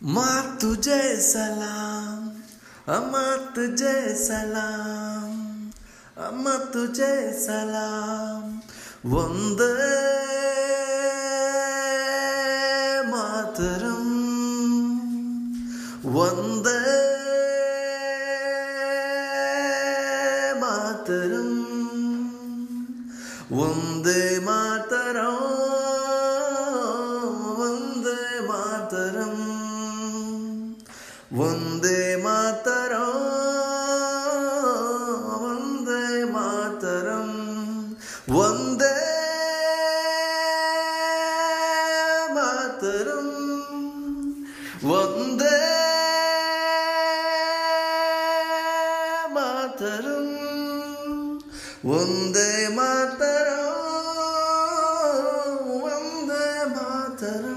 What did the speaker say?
माँ तुझे सलाम अम्मा तुझे सलाम अम्मा तुझे सलाम वंदे मातरम वंदे मातरम वंदे मातरम வந்தே மாதரம் வந்தே மாதரம் வந்தே மாதரம் வந்தே மாதரம் வந்தே மாதரம் வந்தே மாதரம்